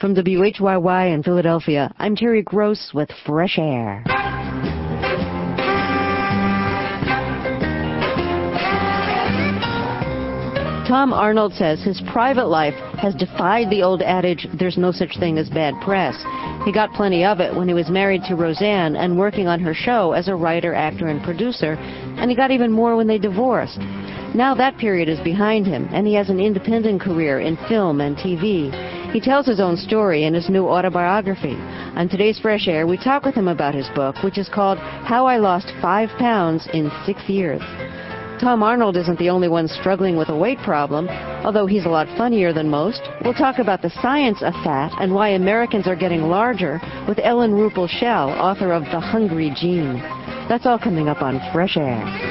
From WHYY in Philadelphia, I'm Terry Gross with Fresh Air. Tom Arnold says his private life has defied the old adage, there's no such thing as bad press. He got plenty of it when he was married to Roseanne and working on her show as a writer, actor, and producer, and he got even more when they divorced. Now that period is behind him, and he has an independent career in film and TV. He tells his own story in his new autobiography. On today's Fresh Air, we talk with him about his book, which is called How I Lost Five Pounds in Six Years. Tom Arnold isn't the only one struggling with a weight problem, although he's a lot funnier than most. We'll talk about the science of fat and why Americans are getting larger with Ellen Ruppel Shell, author of The Hungry Gene. That's all coming up on Fresh Air.